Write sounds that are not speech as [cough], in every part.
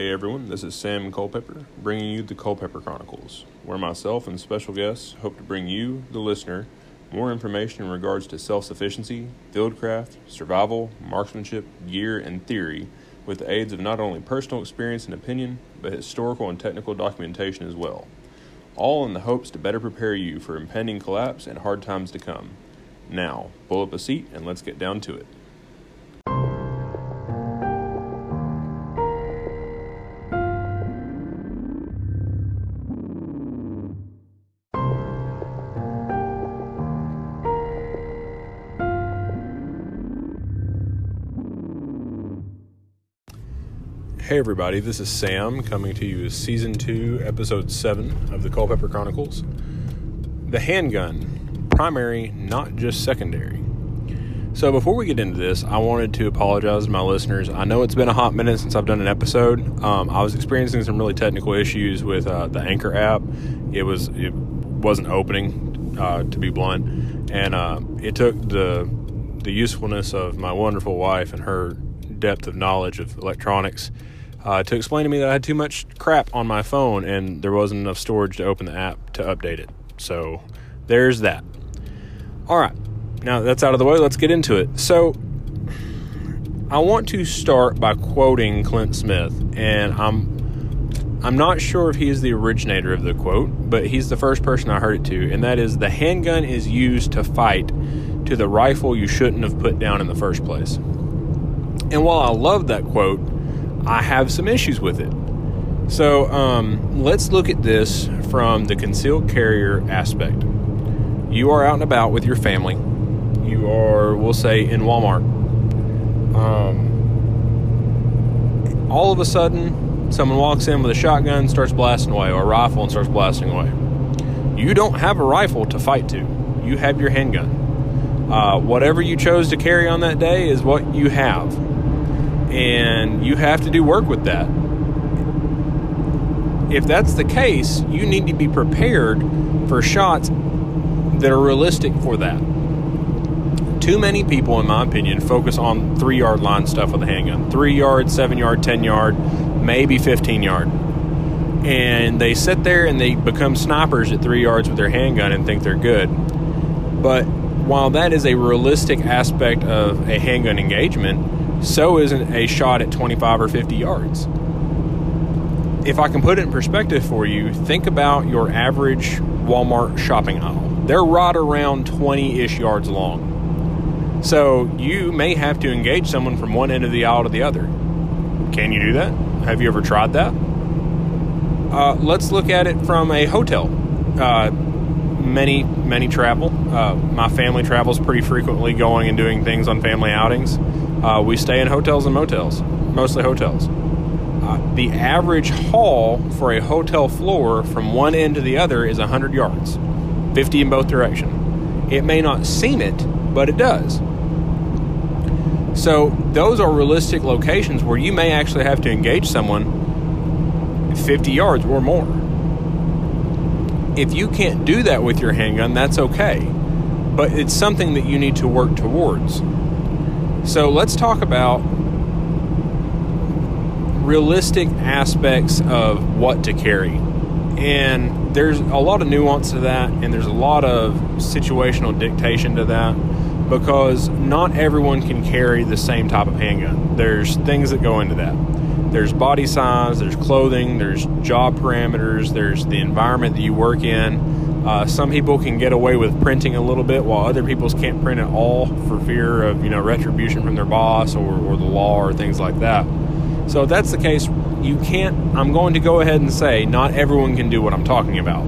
Hey everyone, this is Sam Culpepper bringing you the Culpepper Chronicles, where myself and special guests hope to bring you, the listener, more information in regards to self sufficiency, fieldcraft, survival, marksmanship, gear, and theory with the aids of not only personal experience and opinion, but historical and technical documentation as well. All in the hopes to better prepare you for impending collapse and hard times to come. Now, pull up a seat and let's get down to it. Hey everybody, this is Sam coming to you as season 2, episode 7 of the Culpepper Chronicles. The handgun, primary, not just secondary. So before we get into this, I wanted to apologize to my listeners. I know it's been a hot minute since I've done an episode. Um, I was experiencing some really technical issues with uh, the Anchor app. It was it wasn't opening, uh, to be blunt, and uh, it took the the usefulness of my wonderful wife and her depth of knowledge of electronics uh, to explain to me that I had too much crap on my phone and there wasn't enough storage to open the app to update it. So there's that. All right, now that's out of the way, let's get into it. So I want to start by quoting Clint Smith, and I'm I'm not sure if he is the originator of the quote, but he's the first person I heard it to, and that is the handgun is used to fight to the rifle you shouldn't have put down in the first place. And while I love that quote, I have some issues with it. So um, let's look at this from the concealed carrier aspect. You are out and about with your family. You are, we'll say, in Walmart. Um, all of a sudden, someone walks in with a shotgun, starts blasting away, or a rifle and starts blasting away. You don't have a rifle to fight to. You have your handgun. Uh, whatever you chose to carry on that day is what you have and you have to do work with that. If that's the case, you need to be prepared for shots that are realistic for that. Too many people, in my opinion, focus on three yard line stuff with a handgun three yard, seven yard, 10 yard, maybe 15 yard. And they sit there and they become snipers at three yards with their handgun and think they're good. But while that is a realistic aspect of a handgun engagement, so isn't a shot at 25 or 50 yards. If I can put it in perspective for you, think about your average Walmart shopping aisle. They're right around 20 ish yards long. So you may have to engage someone from one end of the aisle to the other. Can you do that? Have you ever tried that? Uh, let's look at it from a hotel. Uh, many, many travel. Uh, my family travels pretty frequently, going and doing things on family outings. Uh, we stay in hotels and motels, mostly hotels. Uh, the average haul for a hotel floor from one end to the other is 100 yards, 50 in both directions. It may not seem it, but it does. So, those are realistic locations where you may actually have to engage someone 50 yards or more. If you can't do that with your handgun, that's okay, but it's something that you need to work towards. So let's talk about realistic aspects of what to carry. And there's a lot of nuance to that, and there's a lot of situational dictation to that because not everyone can carry the same type of handgun. There's things that go into that. There's body size, there's clothing, there's job parameters, there's the environment that you work in uh, some people can get away with printing a little bit, while other people can't print at all for fear of you know retribution from their boss or, or the law or things like that. So if that's the case, you can't. I'm going to go ahead and say not everyone can do what I'm talking about,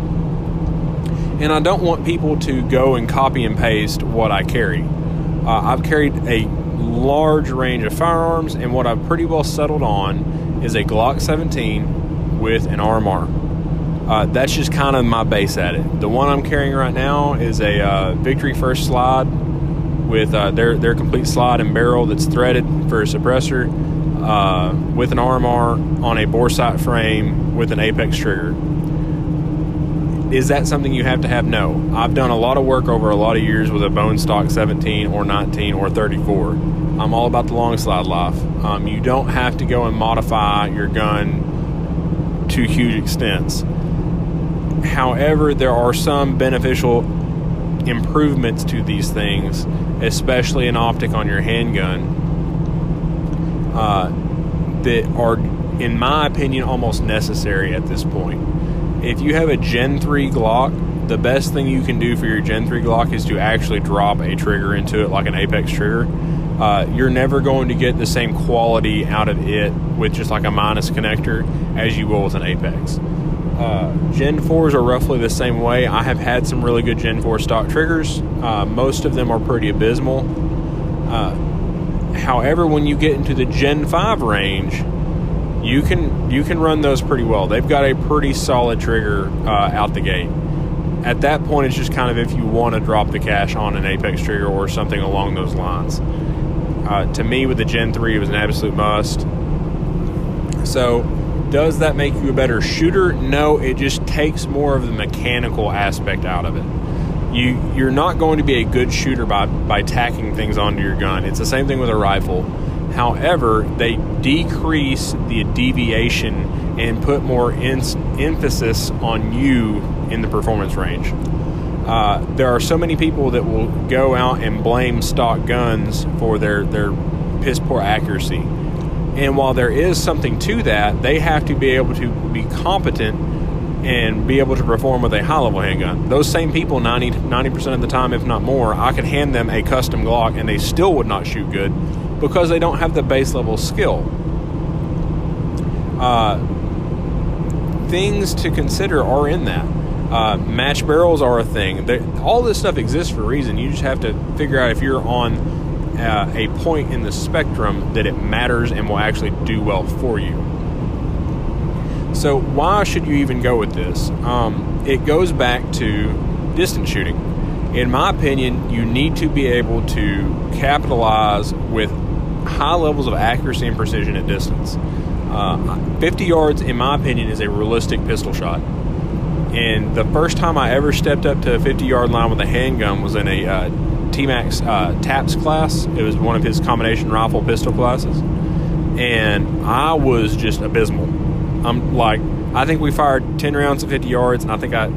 and I don't want people to go and copy and paste what I carry. Uh, I've carried a large range of firearms, and what I've pretty well settled on is a Glock 17 with an RMR. Uh, that's just kind of my base at it. The one I'm carrying right now is a uh, Victory First slide with uh, their their complete slide and barrel that's threaded for a suppressor uh, with an RMR on a bore sight frame with an Apex trigger. Is that something you have to have? No. I've done a lot of work over a lot of years with a bone stock 17 or 19 or 34. I'm all about the long slide life. Um, you don't have to go and modify your gun to huge extents. However, there are some beneficial improvements to these things, especially an optic on your handgun, uh, that are, in my opinion, almost necessary at this point. If you have a Gen 3 Glock, the best thing you can do for your Gen 3 Glock is to actually drop a trigger into it like an Apex trigger. Uh, you're never going to get the same quality out of it with just like a minus connector as you will with an Apex. Uh, Gen 4s are roughly the same way. I have had some really good Gen 4 stock triggers. Uh, most of them are pretty abysmal. Uh, however, when you get into the Gen 5 range, you can you can run those pretty well. They've got a pretty solid trigger uh, out the gate. At that point, it's just kind of if you want to drop the cash on an Apex trigger or something along those lines. Uh, to me, with the Gen 3, it was an absolute must. So, does that make you a better shooter? No, it just takes more of the mechanical aspect out of it. You you're not going to be a good shooter by by tacking things onto your gun. It's the same thing with a rifle. However, they decrease the deviation and put more emphasis on you in the performance range. Uh, there are so many people that will go out and blame stock guns for their, their piss poor accuracy. And while there is something to that, they have to be able to be competent and be able to perform with a level handgun. Those same people, 90, 90% of the time, if not more, I could hand them a custom Glock and they still would not shoot good because they don't have the base level skill. Uh, things to consider are in that. Uh, match barrels are a thing. They, all this stuff exists for a reason. You just have to figure out if you're on uh, a point in the spectrum that it matters and will actually do well for you. So, why should you even go with this? Um, it goes back to distance shooting. In my opinion, you need to be able to capitalize with high levels of accuracy and precision at distance. Uh, 50 yards, in my opinion, is a realistic pistol shot. And the first time I ever stepped up to a 50 yard line with a handgun was in a uh, Pat Mac uh, TAPS class. It was one of his combination rifle pistol classes. And I was just abysmal. I'm like, I think we fired 10 rounds at 50 yards, and I think I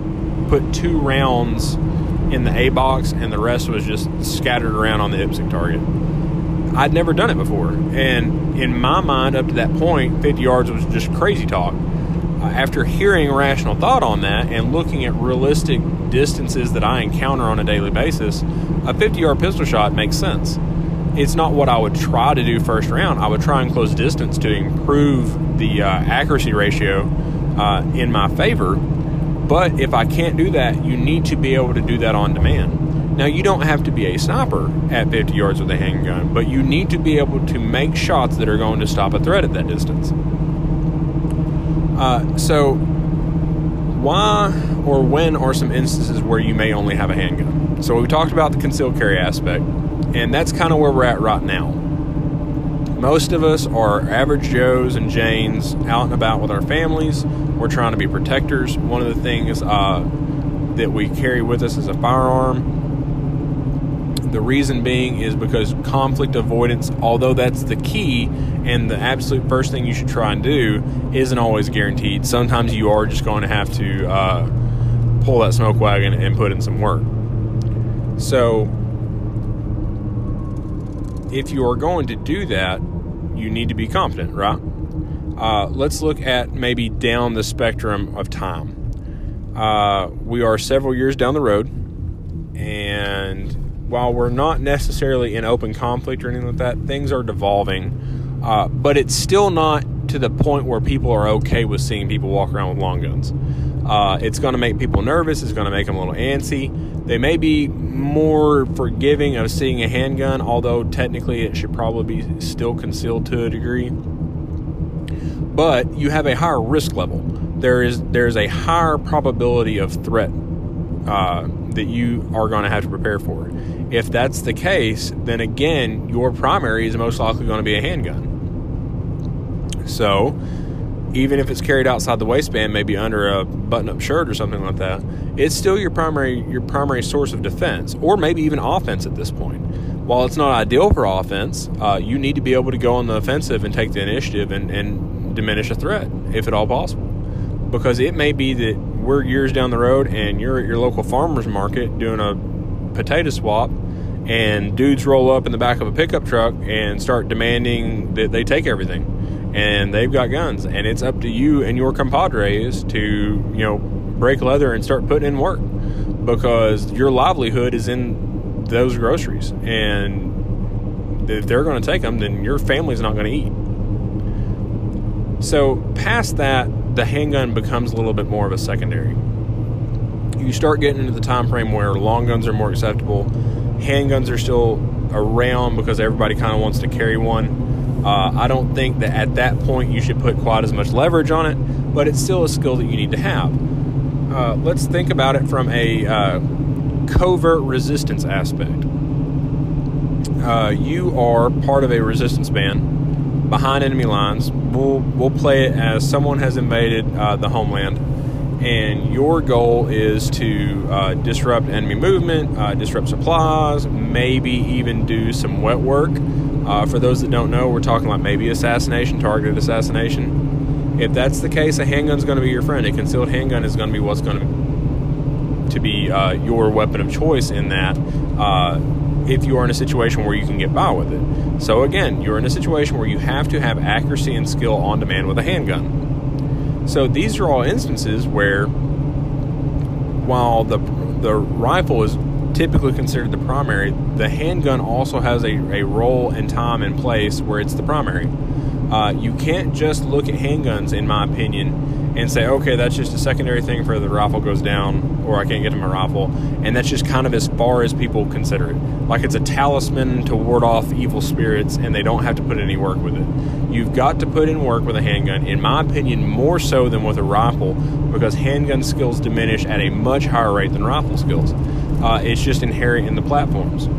put two rounds in the A box, and the rest was just scattered around on the IPSC target. I'd never done it before. And in my mind, up to that point, 50 yards was just crazy talk. Uh, after hearing rational thought on that and looking at realistic distances that I encounter on a daily basis, a 50 yard pistol shot makes sense. It's not what I would try to do first round. I would try and close distance to improve the uh, accuracy ratio uh, in my favor. But if I can't do that, you need to be able to do that on demand. Now, you don't have to be a sniper at 50 yards with a handgun, but you need to be able to make shots that are going to stop a threat at that distance. Uh, so, why or when are some instances where you may only have a handgun? So, we talked about the concealed carry aspect, and that's kind of where we're at right now. Most of us are average Joes and Janes out and about with our families. We're trying to be protectors. One of the things uh, that we carry with us is a firearm the reason being is because conflict avoidance, although that's the key and the absolute first thing you should try and do, isn't always guaranteed. Sometimes you are just going to have to uh, pull that smoke wagon and put in some work. So, if you are going to do that, you need to be confident, right? Uh, let's look at maybe down the spectrum of time. Uh, we are several years down the road, and while we're not necessarily in open conflict or anything like that, things are devolving. Uh, but it's still not to the point where people are okay with seeing people walk around with long guns. Uh, it's going to make people nervous. It's going to make them a little antsy. They may be more forgiving of seeing a handgun, although technically it should probably be still concealed to a degree. But you have a higher risk level. There is there's a higher probability of threat uh, that you are going to have to prepare for. If that's the case, then again, your primary is most likely going to be a handgun. So, even if it's carried outside the waistband, maybe under a button-up shirt or something like that, it's still your primary your primary source of defense, or maybe even offense at this point. While it's not ideal for offense, uh, you need to be able to go on the offensive and take the initiative and, and diminish a threat, if at all possible. Because it may be that we're years down the road and you're at your local farmer's market doing a potato swap, and dudes roll up in the back of a pickup truck and start demanding that they take everything. And they've got guns and it's up to you and your compadres to you know break leather and start putting in work because your livelihood is in those groceries. And if they're going to take them then your family's not going to eat. So past that the handgun becomes a little bit more of a secondary you start getting into the time frame where long guns are more acceptable handguns are still around because everybody kind of wants to carry one uh, I don't think that at that point you should put quite as much leverage on it, but it's still a skill that you need to have. Uh, let's think about it from a uh, covert resistance aspect. Uh, you are part of a resistance band behind enemy lines. We'll we'll play it as someone has invaded uh, the homeland, and your goal is to uh, disrupt enemy movement, disrupt supplies, maybe even do some wet work uh, for those that don't know, we're talking like maybe assassination, targeted assassination. If that's the case, a handgun is going to be your friend. A concealed handgun is going to be what's going to to be uh, your weapon of choice in that. Uh, if you are in a situation where you can get by with it. So again, you're in a situation where you have to have accuracy and skill on demand with a handgun. So these are all instances where, while the the rifle is typically considered the primary, the handgun also has a, a role and time and place where it's the primary. Uh, you can't just look at handguns, in my opinion, and say, okay, that's just a secondary thing for the rifle goes down, or I can't get to my rifle, and that's just kind of as far as people consider it. Like it's a talisman to ward off evil spirits, and they don't have to put any work with it. You've got to put in work with a handgun, in my opinion, more so than with a rifle, because handgun skills diminish at a much higher rate than rifle skills. Uh, it's just inherent in the platforms.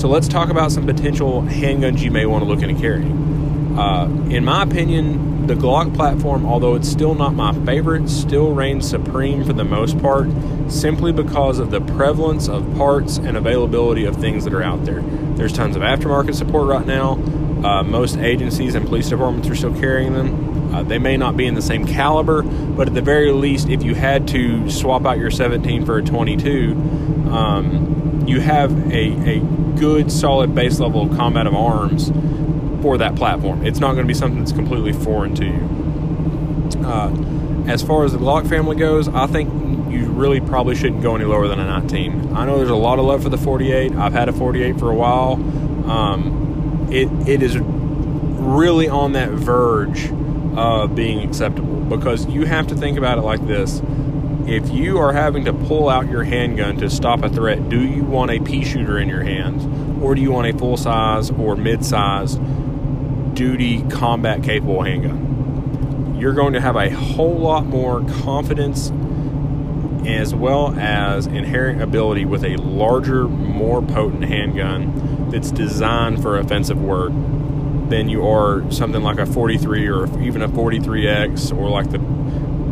So let's talk about some potential handguns you may want to look into carrying. Uh, in my opinion, the Glock platform, although it's still not my favorite, still reigns supreme for the most part, simply because of the prevalence of parts and availability of things that are out there. There's tons of aftermarket support right now. Uh, most agencies and police departments are still carrying them. Uh, they may not be in the same caliber, but at the very least, if you had to swap out your 17 for a 22, um, you have a, a good, solid base level of combat of arms for that platform. It's not going to be something that's completely foreign to you. Uh, as far as the Glock family goes, I think you really probably shouldn't go any lower than a 19. I know there's a lot of love for the 48. I've had a 48 for a while. Um, it it is really on that verge of being acceptable because you have to think about it like this if you are having to pull out your handgun to stop a threat, do you want a pea shooter in your hands? Or do you want a full size or mid size duty combat capable handgun? You're going to have a whole lot more confidence as well as inherent ability with a larger, more potent handgun that's designed for offensive work than you are something like a 43 or even a 43X or like the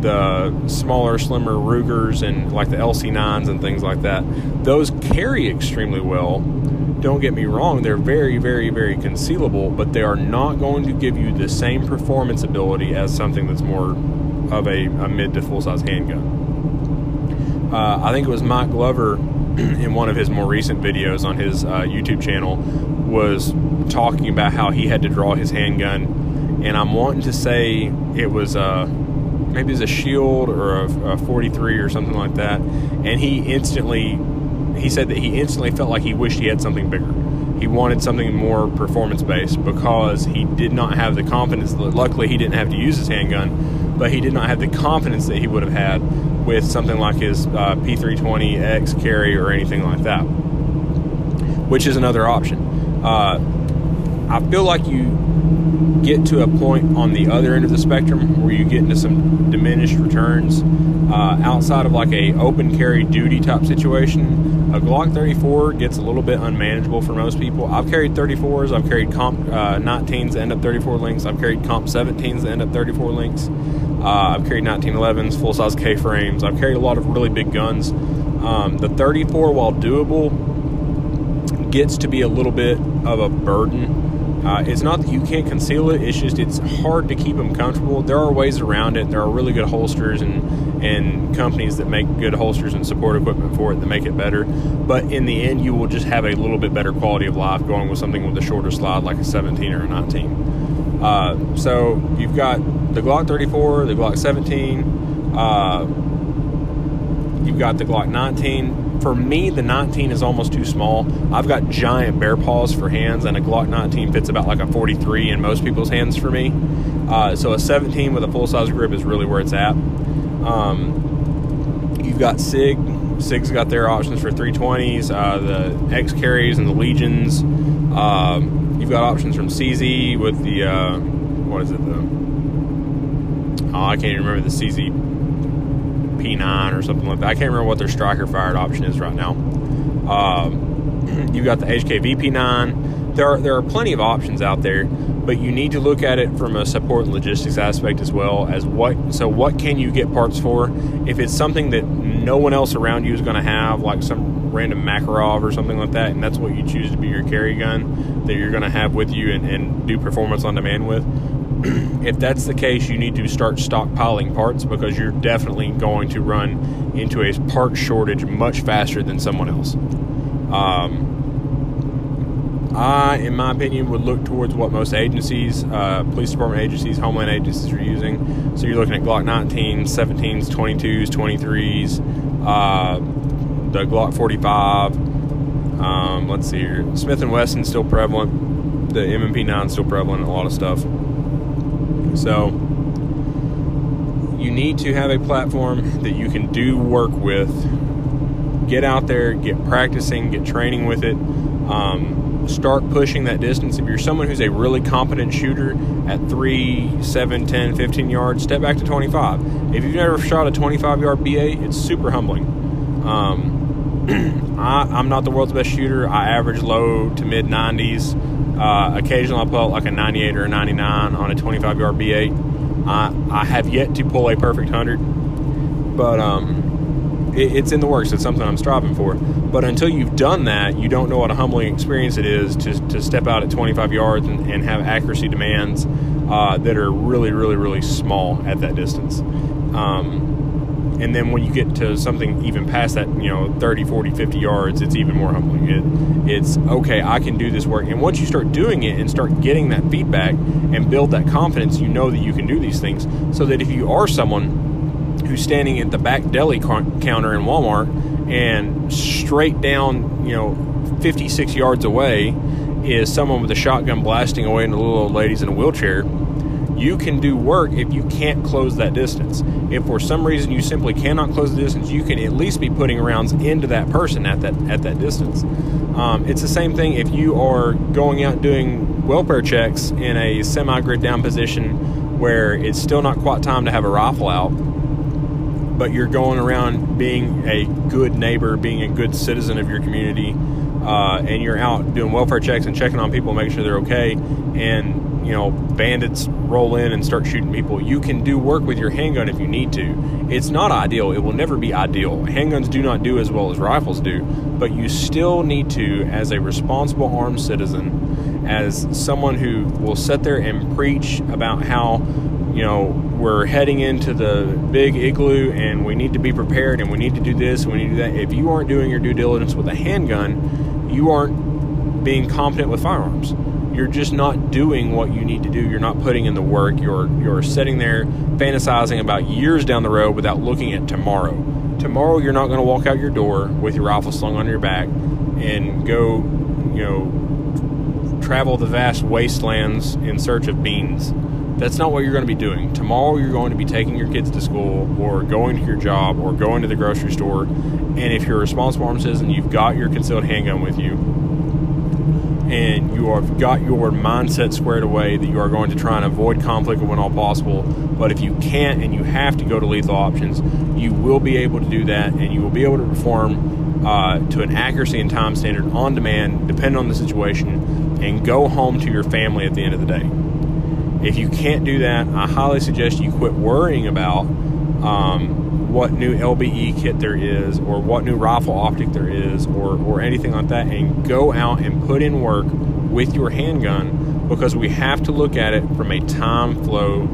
the smaller, slimmer Rugers and like the LC9s and things like that. Those carry extremely well. Don't get me wrong, they're very, very, very concealable, but they are not going to give you the same performance ability as something that's more of a, a mid to full size handgun. Uh, I think it was Mike Glover in one of his more recent videos on his uh, YouTube channel was talking about how he had to draw his handgun, and I'm wanting to say it was. Uh, maybe it's a shield or a, a 43 or something like that and he instantly he said that he instantly felt like he wished he had something bigger he wanted something more performance based because he did not have the confidence luckily he didn't have to use his handgun but he did not have the confidence that he would have had with something like his uh, p320x carry or anything like that which is another option. Uh, i feel like you get to a point on the other end of the spectrum where you get into some diminished returns uh, outside of like a open carry duty type situation. A glock 34 gets a little bit unmanageable for most people. I've carried 34s i've carried comp uh, 19s that end up 34 links i've carried comp 17s that end up 34 links Uh, I've carried 1911s, full size K frames. I've carried a lot of really big guns. Um, the 34, while doable, gets to be a little bit of a burden. Uh, it's not that you can't conceal it; it's just it's hard to keep them comfortable. There are ways around it. There are really good holsters and and companies that make good holsters and support equipment for it that make it better. But in the end, you will just have a little bit better quality of life going with something with a shorter slide like a 17 or a 19. Uh, so you've got the Glock 34, the Glock 17. Uh, you've got the Glock 19 for me, the 19 is almost too small. I've got giant bear paws for hands, and a Glock 19 fits about like a 43 in most people's hands for me. Uh, so a 17 with a full size grip is really where it's at. Um, you've got SIG. SIG's got their options for 320s, uh, the X carries and the Legions. Um, got options from CZ with the uh, what is it? The oh, I can't even remember the CZ P9 or something like that. I can't remember what their striker fired option is right now. Um, [clears throat] you've got the HK VP9. There are, there are plenty of options out there, but you need to look at it from a support and logistics aspect as well as what. So, what can you get parts for? If it's something that no one else around you is going to have, like some random Makarov or something like that, and that's what you choose to be your carry gun that you're going to have with you and, and do performance on demand with, [clears throat] if that's the case, you need to start stockpiling parts because you're definitely going to run into a part shortage much faster than someone else. Um, I, in my opinion, would look towards what most agencies, uh, police department agencies, homeland agencies are using. So you're looking at Glock 19s, 17s, 22s, 23s, uh, the Glock 45. Um, let's see here. Smith and Wesson still prevalent. The M&P 9 still prevalent. A lot of stuff. So you need to have a platform that you can do work with. Get out there, get practicing, get training with it. Um, start pushing that distance. If you're someone who's a really competent shooter at 3, 7, 10, 15 yards, step back to 25. If you've never shot a 25 yard B8, it's super humbling. Um, [clears throat] I, am not the world's best shooter. I average low to mid 90s. Uh, occasionally, I'll put like a 98 or a 99 on a 25 yard B8. I, I have yet to pull a perfect 100, but um, it, it's in the works. It's something I'm striving for. But until you've done that, you don't know what a humbling experience it is to, to step out at 25 yards and, and have accuracy demands uh, that are really, really, really small at that distance. Um, and then when you get to something even past that you know 30 40 50 yards it's even more humbling. It, it's okay i can do this work. And once you start doing it and start getting that feedback and build that confidence you know that you can do these things. So that if you are someone who's standing at the back deli counter in walmart and straight down you know 56 yards away is someone with a shotgun blasting away into little old ladies in a wheelchair you can do work if you can't close that distance. If for some reason you simply cannot close the distance, you can at least be putting rounds into that person at that at that distance. Um, it's the same thing if you are going out doing welfare checks in a semi grid down position where it's still not quite time to have a rifle out, but you're going around being a good neighbor, being a good citizen of your community, uh, and you're out doing welfare checks and checking on people, making sure they're okay, and you know, bandits roll in and start shooting people. You can do work with your handgun if you need to. It's not ideal. It will never be ideal. Handguns do not do as well as rifles do, but you still need to, as a responsible armed citizen, as someone who will sit there and preach about how, you know, we're heading into the big igloo and we need to be prepared and we need to do this and we need to do that. If you aren't doing your due diligence with a handgun, you aren't being competent with firearms you're just not doing what you need to do. You're not putting in the work. You're you're sitting there fantasizing about years down the road without looking at tomorrow. Tomorrow you're not going to walk out your door with your rifle slung on your back and go, you know, travel the vast wastelands in search of beans. That's not what you're going to be doing. Tomorrow you're going to be taking your kids to school or going to your job or going to the grocery store. And if you're a responsible armed citizen, you've got your concealed handgun with you and you have got your mindset squared away that you are going to try and avoid conflict when all possible. But if you can't and you have to go to lethal options, you will be able to do that and you will be able to perform uh, to an accuracy and time standard on demand, depending on the situation, and go home to your family at the end of the day. If you can't do that, I highly suggest you quit worrying about um, what new LBE kit there is, or what new rifle optic there is, or or anything like that, and go out and put in work with your handgun because we have to look at it from a time flow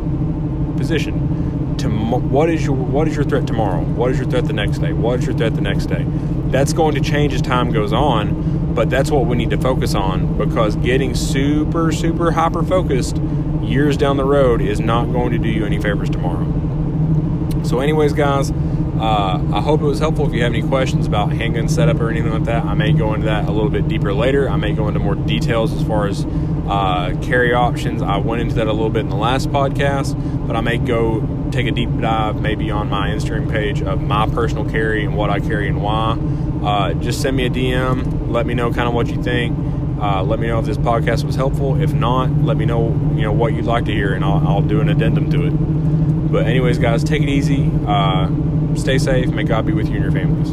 position. To what is your what is your threat tomorrow? What is your threat the next day? What is your threat the next day? That's going to change as time goes on, but that's what we need to focus on because getting super super hyper focused years down the road is not going to do you any favors tomorrow. So, anyways, guys, uh, I hope it was helpful. If you have any questions about handgun setup or anything like that, I may go into that a little bit deeper later. I may go into more details as far as uh, carry options. I went into that a little bit in the last podcast, but I may go take a deep dive maybe on my Instagram page of my personal carry and what I carry and why. Uh, just send me a DM. Let me know kind of what you think. Uh, let me know if this podcast was helpful. If not, let me know you know what you'd like to hear, and I'll, I'll do an addendum to it. But anyways, guys, take it easy. Uh, stay safe. May God be with you and your families.